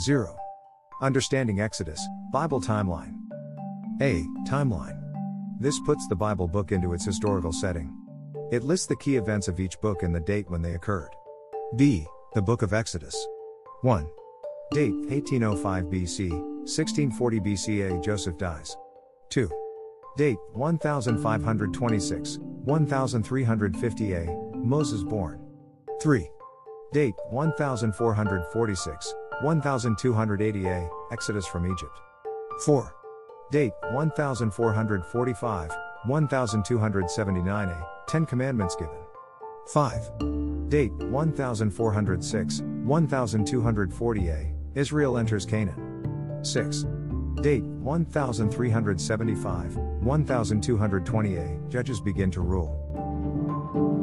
0. Understanding Exodus, Bible Timeline. A. Timeline. This puts the Bible book into its historical setting. It lists the key events of each book and the date when they occurred. B. The Book of Exodus. 1. Date 1805 BC, 1640 BCA Joseph dies. 2. Date 1526, 1350 A Moses born. 3. Date 1446, 1280 A Exodus from Egypt. 4. Date 1445, 1279 A Ten Commandments given. 5. Date 1406, 1240 A Israel enters Canaan. 6. Date 1375, 1220 A Judges begin to rule.